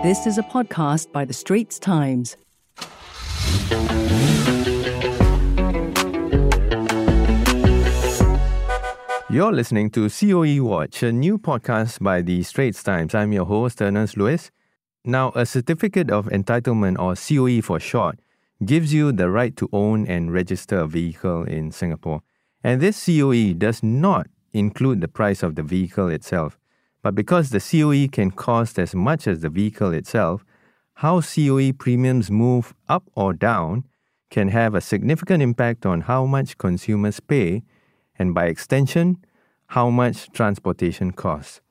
This is a podcast by The Straits Times. You're listening to COE Watch, a new podcast by The Straits Times. I'm your host, Ernest Luis. Now, a certificate of entitlement, or COE for short, gives you the right to own and register a vehicle in Singapore. And this COE does not include the price of the vehicle itself. But because the COE can cost as much as the vehicle itself, how COE premiums move up or down can have a significant impact on how much consumers pay and by extension, how much transportation costs.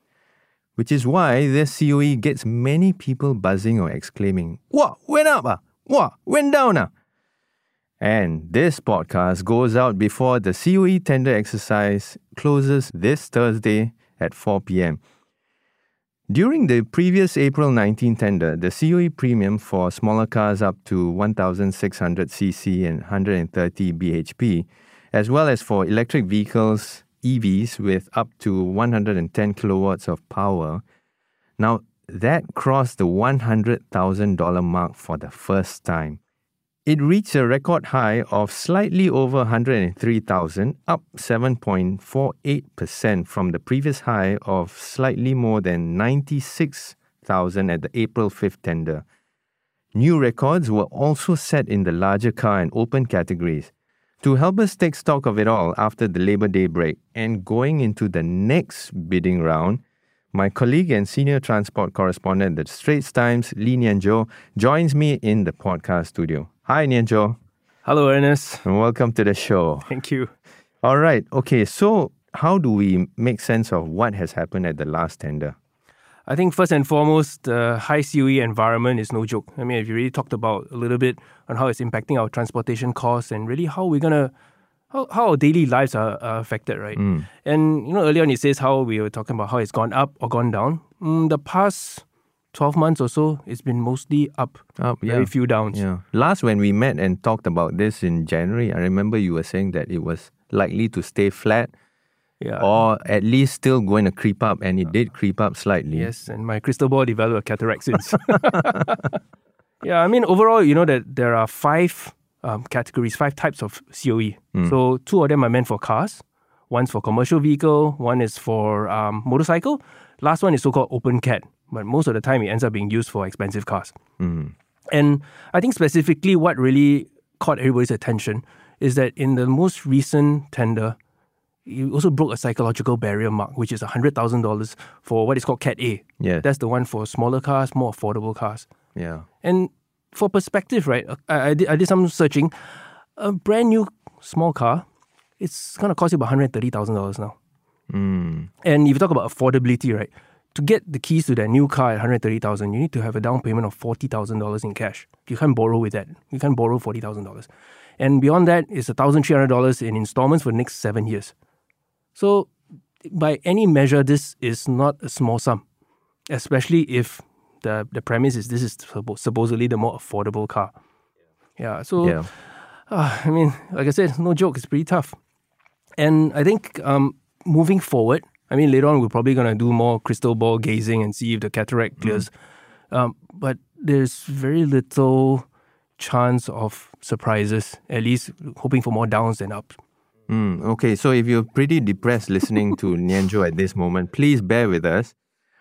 Which is why this COE gets many people buzzing or exclaiming, What? Went up? Ah? What? Went down? Ah? And this podcast goes out before the COE tender exercise closes this Thursday at 4 p.m. During the previous April 19 tender, the COE premium for smaller cars up to 1600cc and 130 bhp, as well as for electric vehicles, EVs with up to 110 kilowatts of power, now that crossed the $100,000 mark for the first time. It reached a record high of slightly over 103,000, up 7.48% from the previous high of slightly more than 96,000 at the April 5th tender. New records were also set in the larger car and open categories. To help us take stock of it all after the Labor Day break and going into the next bidding round, my colleague and senior transport correspondent at the Straits Times, Lee Nian Tjoe, joins me in the podcast studio. Hi, Nian Tjoe. Hello, Ernest. And welcome to the show. Thank you. All right. Okay. So, how do we make sense of what has happened at the last tender? I think first and foremost, the high COE environment is no joke. I mean, if you really talked about a little bit on how it's impacting our transportation costs and really how we're gonna how, how our daily lives are, are affected, right? Mm. And you know, earlier on it says how we were talking about how it's gone up or gone down. Mm, the past 12 months or so, it's been mostly up. Up, Very yeah. few downs. Yeah. Last when we met and talked about this in January, I remember you were saying that it was likely to stay flat Yeah. or at least still going to creep up, and it did creep up slightly. Yes, and my crystal ball developed a cataract since. yeah, I mean, overall, you know that there are five um, categories, five types of COE. So two of them are meant for cars. One's for commercial vehicle. One is for um, motorcycle. Last one is so-called open cat, but most of the time it ends up being used for expensive cars. And I think specifically what really caught everybody's attention is that in the most recent tender, you also broke a psychological barrier mark, which is $100,000 for what is called Cat A. Yes. That's the one for smaller cars, more affordable cars. Yeah. And for perspective, right, I, I, did, I did some searching. A brand new small car, it's going to cost you about $130,000 now. Mm. And if you talk about affordability, right, to get the keys to that new car at 130,000, you need to have a down payment of $40,000 in cash. You can't borrow with that. You can't borrow $40,000. And beyond that, is $1,300 in installments for the next 7 years. So by any measure this is not a small sum, especially if the the premise is this is suppo- supposedly the more affordable car. Yeah, so Yeah. uh, I mean, like I said, no joke, it's pretty tough. And I think um, moving forward, I mean, later on, we're probably going to do more crystal ball gazing and see if the cataract clears. Um, but there's very little chance of surprises, at least hoping for more downs than ups. Mm, okay, so if you're pretty depressed listening to Nian Tjoe at this moment, please bear with us.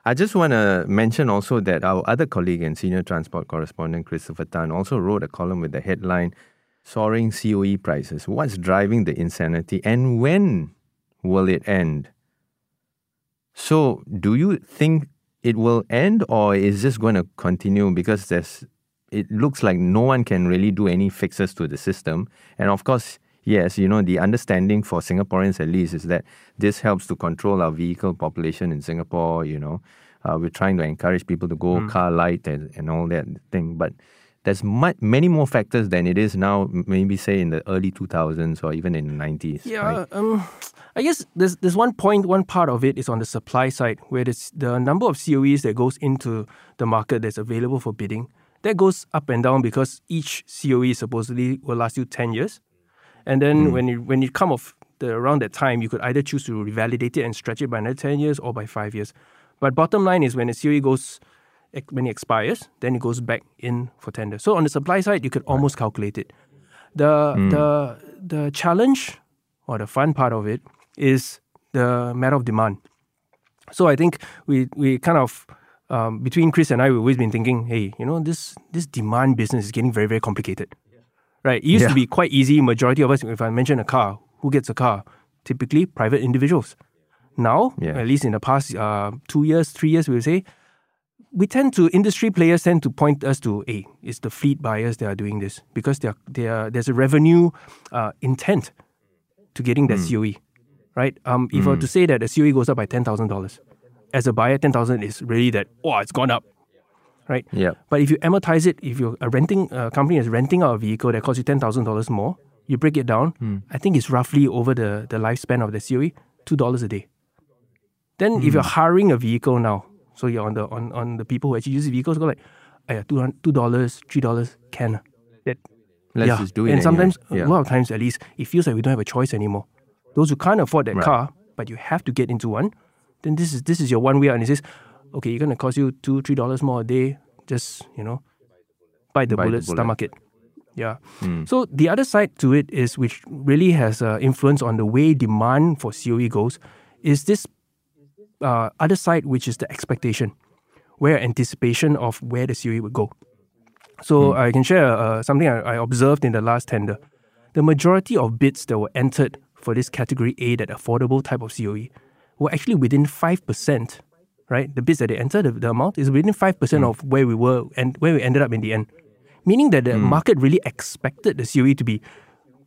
I just want to mention also that our other colleague and senior transport correspondent, Christopher Tan, also wrote a column with the headline Soaring COE Prices. What's driving the insanity and when will it end? So, do you think it will end or is this going to continue because there's it looks like no one can really do any fixes to the system and of course yes you know the understanding for singaporeans at least is that this helps to control our vehicle population in singapore you know uh, we're trying to encourage people to go car light and, and all that thing but there's much, many more factors than it is now maybe say in the early 2000s or even in the 90s Yeah, right? um, I guess there's there's one point, one part of it is on the supply side, where the number of COEs that goes into the market that's available for bidding. That goes up and down because each COE supposedly will last you ten years, and then when you when you come off the around that time, you could either choose to revalidate it and stretch it by another ten years or by five years. But bottom line is when a COE goes when it expires, then it goes back in for tender. So on the supply side, you could almost calculate it. The the the challenge or the fun part of it is the matter of demand. So I think we we kind of um, between Chris and I, we've always been thinking, hey, you know, this this demand business is getting very very complicated, right? It used Yeah. to be quite easy. Majority of us, if I mention a car, who gets a car? Typically, private individuals. Now, Yeah. at least in the past uh, two years, three years, we would say we tend to industry players tend to point us to, hey, it's the fleet buyers that are doing this because they are, they are, there's a revenue uh, intent to getting that COE, right? Um, if I were to say that the COE goes up by ten thousand dollars, as a buyer, ten thousand is really that oh, it's gone up, right? Yeah. But if you amortize it, if you're a renting a company is renting out a vehicle that costs you ten thousand dollars more, you break it down. Hmm. I think it's roughly over the the lifespan of the COE two dollars a day. Then if you're hmm. hiring a vehicle now, so you're on the on, on the people who actually use the vehicles, go like, yeah, two two dollars, three dollars can that Let's yeah. just do it. And anyway. sometimes, yeah. a lot of times at least, it feels like we don't have a choice anymore. Those who can't afford that Right. car, but you have to get into one, then this is this is your one way out. And it says, okay, you're gonna cost you two, three dollars more a day. Just you know, bite the Bite the bullet, bullet. stomach it. Yeah. So the other side to it is, which really has uh, influence on the way demand for COE goes, is this uh, other side, which is the expectation, where anticipation of where the COE would go. So I can share uh, something I, I observed in the last tender. The majority of bids that were entered for this category A, that affordable type of COE, were actually within five percent. Right, the bids that they entered, the, the amount is within five percent hmm. of where we were and where we ended up in the end. Meaning that the hmm. market really expected the COE to be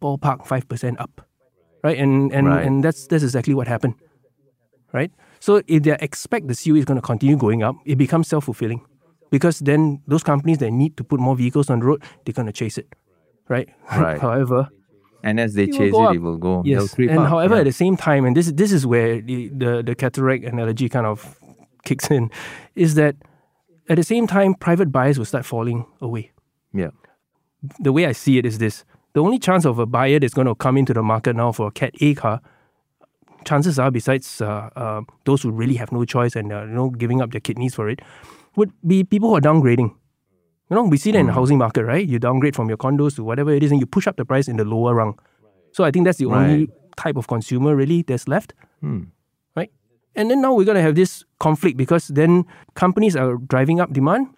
ballpark five percent up, right? And and Right. and that's that's exactly what happened, right? So if they expect the COE is going to continue going up, it becomes self fulfilling, because then those companies that need to put more vehicles on the road, they're going to chase it, right? Right. however, and as they it chase it, up. it will go. yes, creep and up, however yeah. at the same time, and this this is where the, the the cataract analogy kind of kicks in, is that at the same time, private buyers will start falling away yeah. the way I see it is this: the only chance of a buyer that's going to come into the market now for a Cat A car, chances are, besides uh, uh, those who really have no choice and uh, you know giving up their kidneys for it, would be people who are downgrading. You know, we see that in the housing market, right? You downgrade from your condos to whatever it is, and you push up the price in the lower rung. So I think that's the only type of consumer really that's left, Hmm. And then now we're going to have this conflict because then companies are driving up demand,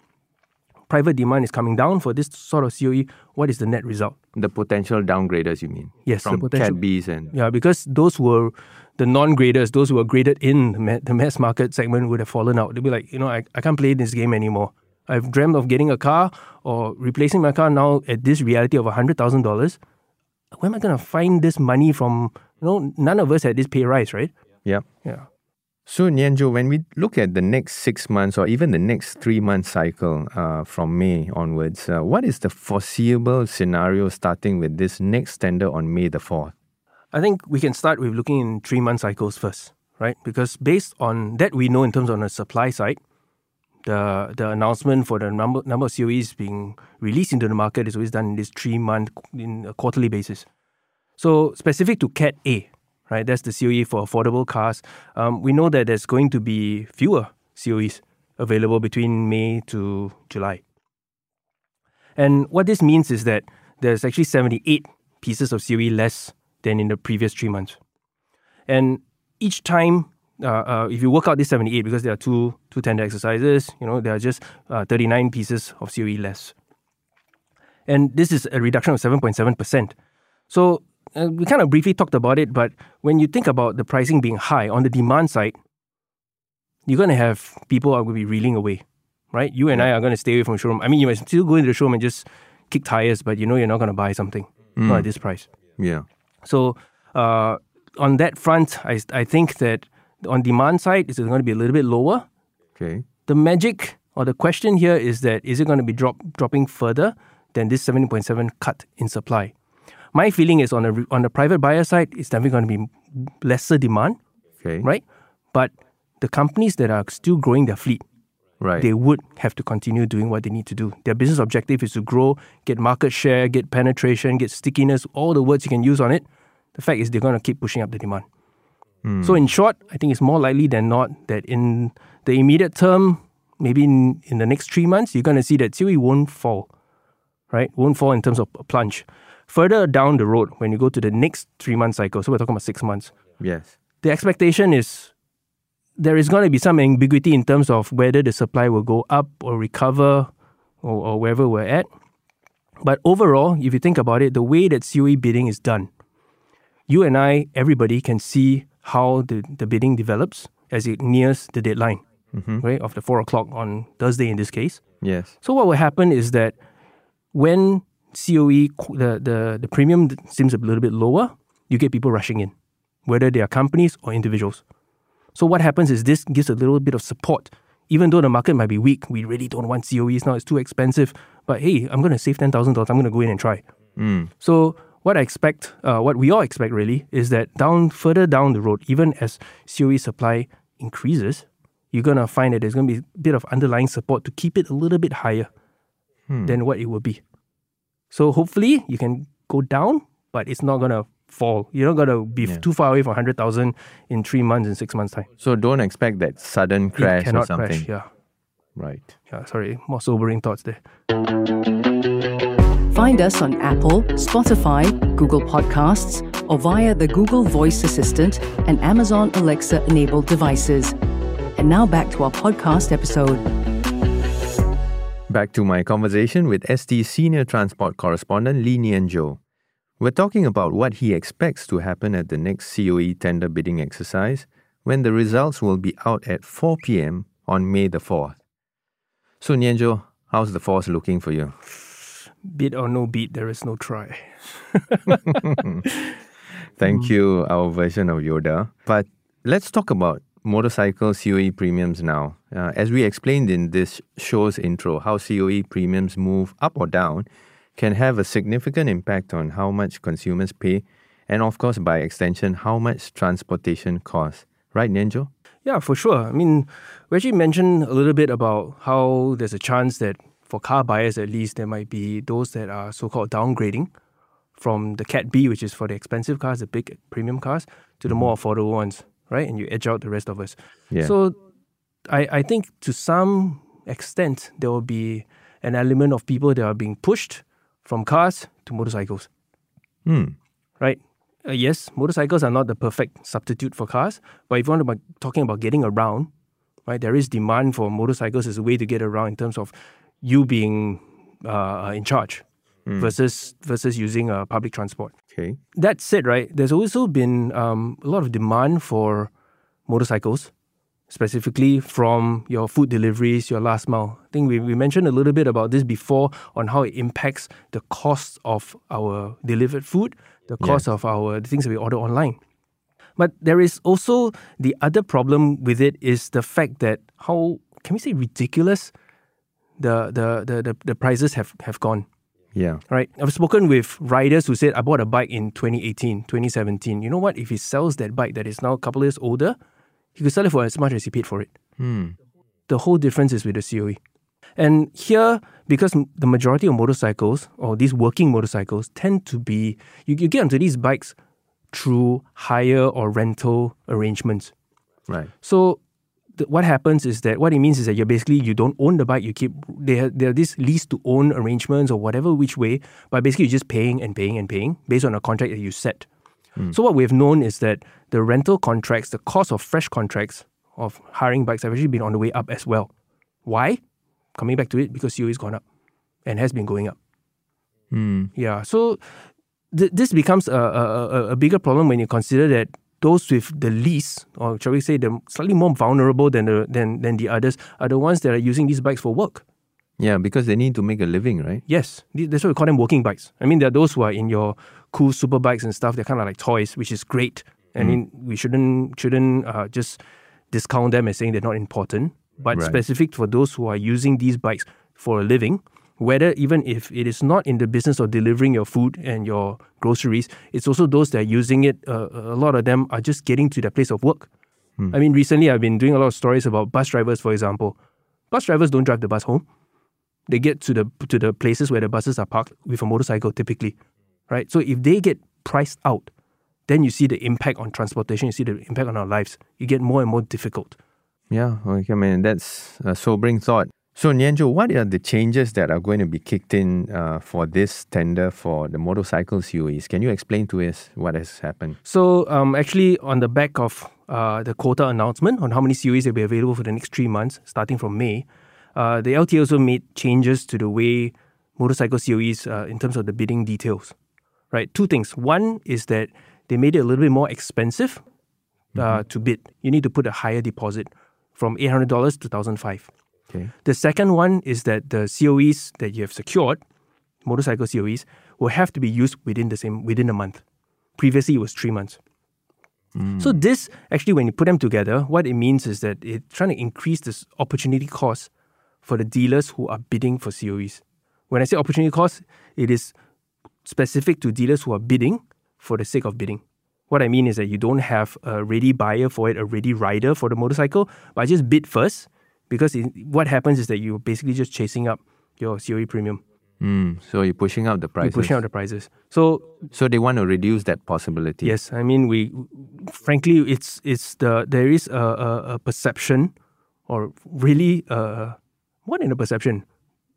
private demand is coming down for this sort of COE. What is the net result? The potential downgraders, you mean? Yes, the From potential- Cat Bs and Yeah, because those who were the non-graders, those who were graded in the, the mass market segment would have fallen out. They'd be like, you know, I, I can't play this game anymore. I've dreamt of getting a car or replacing my car now at this reality of $100,000. Where am I going to find this money from? You know, none of us had this pay rise, right? yeah. Yeah. So, Nian Tjoe, when we look at the next six months or even the next three month cycle uh, from May onwards, uh, what is the foreseeable scenario starting with this next tender on May the 4th? I think we can start with looking in three month cycles first, right? Because based on that, we know in terms of the supply side, the the announcement for the number number of COEs being released into the market is always done in this three month in a quarterly basis. So specific to Cat A, right? That's the COE for affordable cars. Um, we know that there's going to be fewer COEs available between May to July. And what this means is that there's actually 78 pieces of COE less than in the previous three months. And each time, uh, uh, if you work out this 78, because there are two, two tender exercises, you know, there are just uh, 39 pieces of COE less. And this is a reduction of 7.7%. So uh, we kind of briefly talked about it, but when you think about the pricing being high on the demand side, you're going to have people are going to be reeling away, right? You and I are going to stay away from showroom. I mean, you might still go into the showroom and just kick tires, but you know you're not going to buy something, not at this price. Yeah. So uh, on that front, I, I think that on demand side, it's going to be a little bit lower. Okay. The magic or the question here is that is it going to be drop, dropping further than this 17.7 cut in supply? My feeling is on the on the private buyer side, it's definitely going to be lesser demand, Okay. right? But the companies that are still growing their fleet, Right. they would have to continue doing what they need to do. Their business objective is to grow, get market share, get penetration, get stickiness, all the words you can use on it. The fact is, they're going to keep pushing up the demand. Hmm. So, in short, I think it's more likely than not that in the immediate term, maybe in, in the next three months, you're going to see that COE won't fall, right? Won't fall in terms of a plunge. Further down the road, when you go to the next three month cycle, so we're talking about six months, Yes. the expectation is there is going to be some ambiguity in terms of whether the supply will go up or recover or, or wherever we're at. But overall, if you think about it, the way that COE bidding is done, you and I, everybody can see how the, the bidding develops as it nears the deadline, mm-hmm. right, of the four o'clock on Thursday in this case. Yes. So what will happen is that when COE the, the the premium seems a little bit lower, you get people rushing in, whether they are companies or individuals. So what happens is this gives a little bit of support. Even though the market might be weak, we really don't want COEs now. It's too expensive. But hey, I'm going to save ten thousand dollars. I'm going to go in and try. So what I expect, uh, what we all expect really, is that down further down the road, even as COE supply increases, you're gonna find that there's gonna be a bit of underlying support to keep it a little bit higher than what it will be. So hopefully you can go down, but it's not gonna fall. You're not gonna be Yeah. too far away from hundred thousand in three months and six months time. So don't expect that sudden It crash or cannot something. crash. Yeah, Right. yeah. Sorry, more sobering thoughts there. Find us on Apple, Spotify, Google Podcasts, or via the Google Voice Assistant and Amazon Alexa enabled devices. And now back to our podcast episode. Back to my conversation with ST senior transport correspondent Lee Nian Tjoe. We're talking about what he expects to happen at the next COE tender bidding exercise when the results will be out at 4 p.m. on May the 4th. So, Nian Tjoe, how's the force looking for you? Beat or no beat, there is no try. Thank you, our version of Yoda. But let's talk about motorcycle COE premiums now. Uh, as we explained in this show's intro, how COE premiums move up or down can have a significant impact on how much consumers pay and, of course, by extension, how much transportation costs. Right, Nian Tjoe? Yeah, for sure. I mean, we actually mentioned a little bit about how there's a chance that for car buyers at least, there might be those that are so called downgrading from the Cat B, which is for the expensive cars, the big premium cars, to the more affordable ones, right? And you edge out the rest of us. Yeah. So I, I think to some extent, there will be an element of people that are being pushed from cars to motorcycles Hmm. right? Uh, yes, motorcycles are not the perfect substitute for cars, but if you want to be talking about getting around, right, there is demand for motorcycles as a way to get around in terms of you being uh, in charge versus versus using uh, public transport. Okay. That said, right, there's also been um, a lot of demand for motorcycles, specifically from your food deliveries, your last mile. I think we, we mentioned a little bit about this before on how it impacts the cost of our delivered food, the cost of our the things that we order online. But there is also the other problem with it is the fact that how can we say ridiculous the the the, the, the prices have, have gone Yeah. right? I've spoken with riders who said, I bought a bike in 2018, 2017. You know what? If he sells that bike that is now a couple years older, he could sell it for as much as he paid for it. Hmm. The whole difference is with the COE. And here, because the majority of motorcycles, or these working motorcycles, tend to be, you, you get onto these bikes through hire or rental arrangements. Right. So th- what happens is that what it means is that you're basically you don't own the bike. You keep there. There are these lease to own arrangements or whatever which way, but basically you're just paying and paying and paying based on a contract that you set. Hmm. So what we've known is that the rental contracts, the cost of fresh contracts of hiring bikes have actually been on the way up as well. Why? Coming back to it because COE has gone up and has been going up. Hmm. Yeah. So th- this becomes a, a- a bigger problem when you consider that those with the least, or shall we say, the slightly more vulnerable than the than than the others, are the ones that are using these bikes for work. Yeah, because they need to make a living, right? Yes, that's why we call them working bikes. I mean, there are those who are in your cool super bikes and stuff. They're kind of like toys, which is great. I mean, we shouldn't shouldn't uh, just discount them as saying they're not important. But Right. specific for those who are using these bikes for a living, whether even if it is not in the business of delivering your food and your groceries, it's also those that are using it. Uh, a lot of them are just getting to their place of work. I mean, recently I've been doing a lot of stories about bus drivers, for example. Bus drivers don't drive the bus home they get to the to the places where the buses are parked with a motorcycle typically right so if they get priced out then you see the impact on transportation you see the impact on our lives You get more and more difficult Yeah, okay, I mean, that's a sobering thought. So, Nian Tjoe, what are the changes that are going to be kicked in uh, for this tender for the motorcycle COEs? Can you explain to us what has happened? So, um, actually, on the back of uh, the quota announcement on how many COEs will be available for the next three months, starting from May, uh, the LTA also made changes to the way motorcycle COEs, uh, in terms of the bidding details. Right, two things. One is that they made it a little bit more expensive uh, mm-hmm. to bid. You need to put a higher deposit from eight hundred dollars to thousand five. Okay. The second one is that the COEs that you have secured, motorcycle COEs, will have to be used within the same within a month. Previously, it was three months. Mm. So this actually, when you put them together, what it means is that it's trying to increase this opportunity cost for the dealers who are bidding for COEs. When I say opportunity cost, it is specific to dealers who are bidding for the sake of bidding. What I mean is that you don't have a ready buyer for it, a ready rider for the motorcycle, but I just bid first because it, what happens is that you're basically just chasing up your COE premium. Mm, so you're pushing up the prices. You're pushing up the prices. So so they want to reduce that possibility. Yes, I mean we, frankly, it's it's the there is a, a, a perception, or really, uh, what in a perception?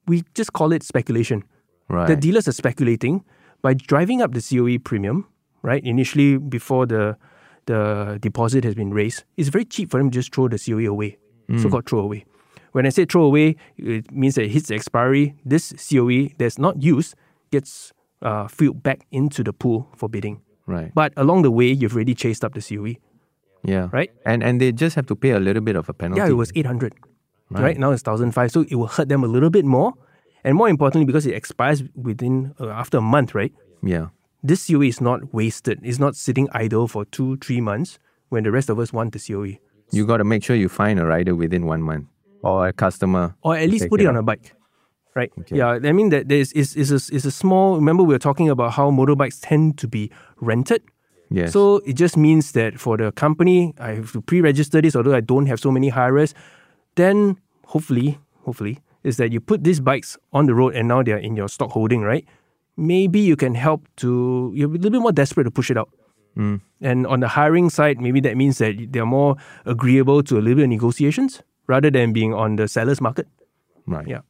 We just call it speculation. Right. The dealers are speculating by driving up the COE premium. Right, initially before the the deposit has been raised, it's very cheap for them to just throw the COE away mm. so called throwaway. When I say throw away, it means that it hits the expiry. This COE that's not used gets uh, filled back into the pool for bidding. Right. But along the way, you've already chased up the COE. Yeah. Right. And and they just have to pay a little bit of a penalty. Yeah, it was eight hundred. Right. right. now it's thousand five, so it will hurt them a little bit more, and more importantly, because it expires within uh, after a month, right? Yeah. This COE is not wasted. It's not sitting idle for two, three months when the rest of us want the COE. You got to make sure you find a rider within one month or a customer. Or at least put it, it on a bike. Right. Okay. Yeah. I mean that there's is is a, is a small. Remember we were talking about how motorbikes tend to be rented. Yes. So it just means that for the company, I have to pre-register this, although I don't have so many hirers. Then hopefully, hopefully, is that you put these bikes on the road and now they're in your stock holding, right? Maybe you can help to. You're a little bit more desperate to push it out. Mm. And on the hiring side, maybe that means that they're more agreeable to a little bit of negotiations rather than being on the seller's market. Right. Yeah.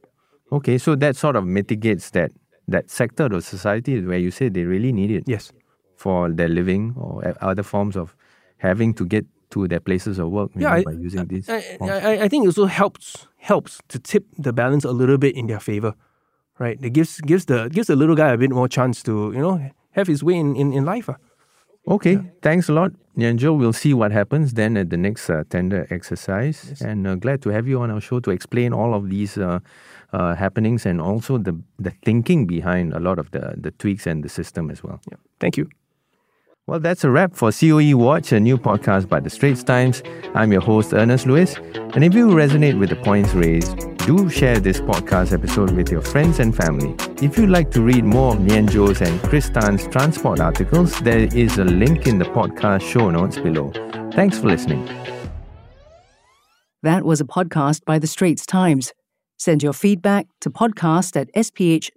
Okay, so that sort of mitigates that that sector of society where you say they really need it. Yes. For their living or other forms of having to get to their places of work yeah, know, by using I, these. I, I, I, think it also helps helps to tip the balance a little bit in their favor. Right? It gives gives the gives the little guy a bit more chance to, you know, have his way in, in, in life. Uh. Okay, yeah. thanks a lot, Nian Tjoe. We'll see what happens then at the next uh, tender exercise. Yes. And uh, glad to have you on our show to explain all of these uh, uh, happenings and also the, the thinking behind a lot of the, the tweaks and the system as well. Yeah. Thank you. Well, that's a wrap for COE Watch, a new podcast by the Straits Times. I'm your host, Ernest Luis. And if you resonate with the points raised, do share this podcast episode with your friends and family. If you'd like to read more of Nian Tjoe's and Chris Tan's transport articles, there is a link in the podcast show notes below. Thanks for listening. That was a podcast by the Straits Times. Send your feedback to podcast at sph.com.sg.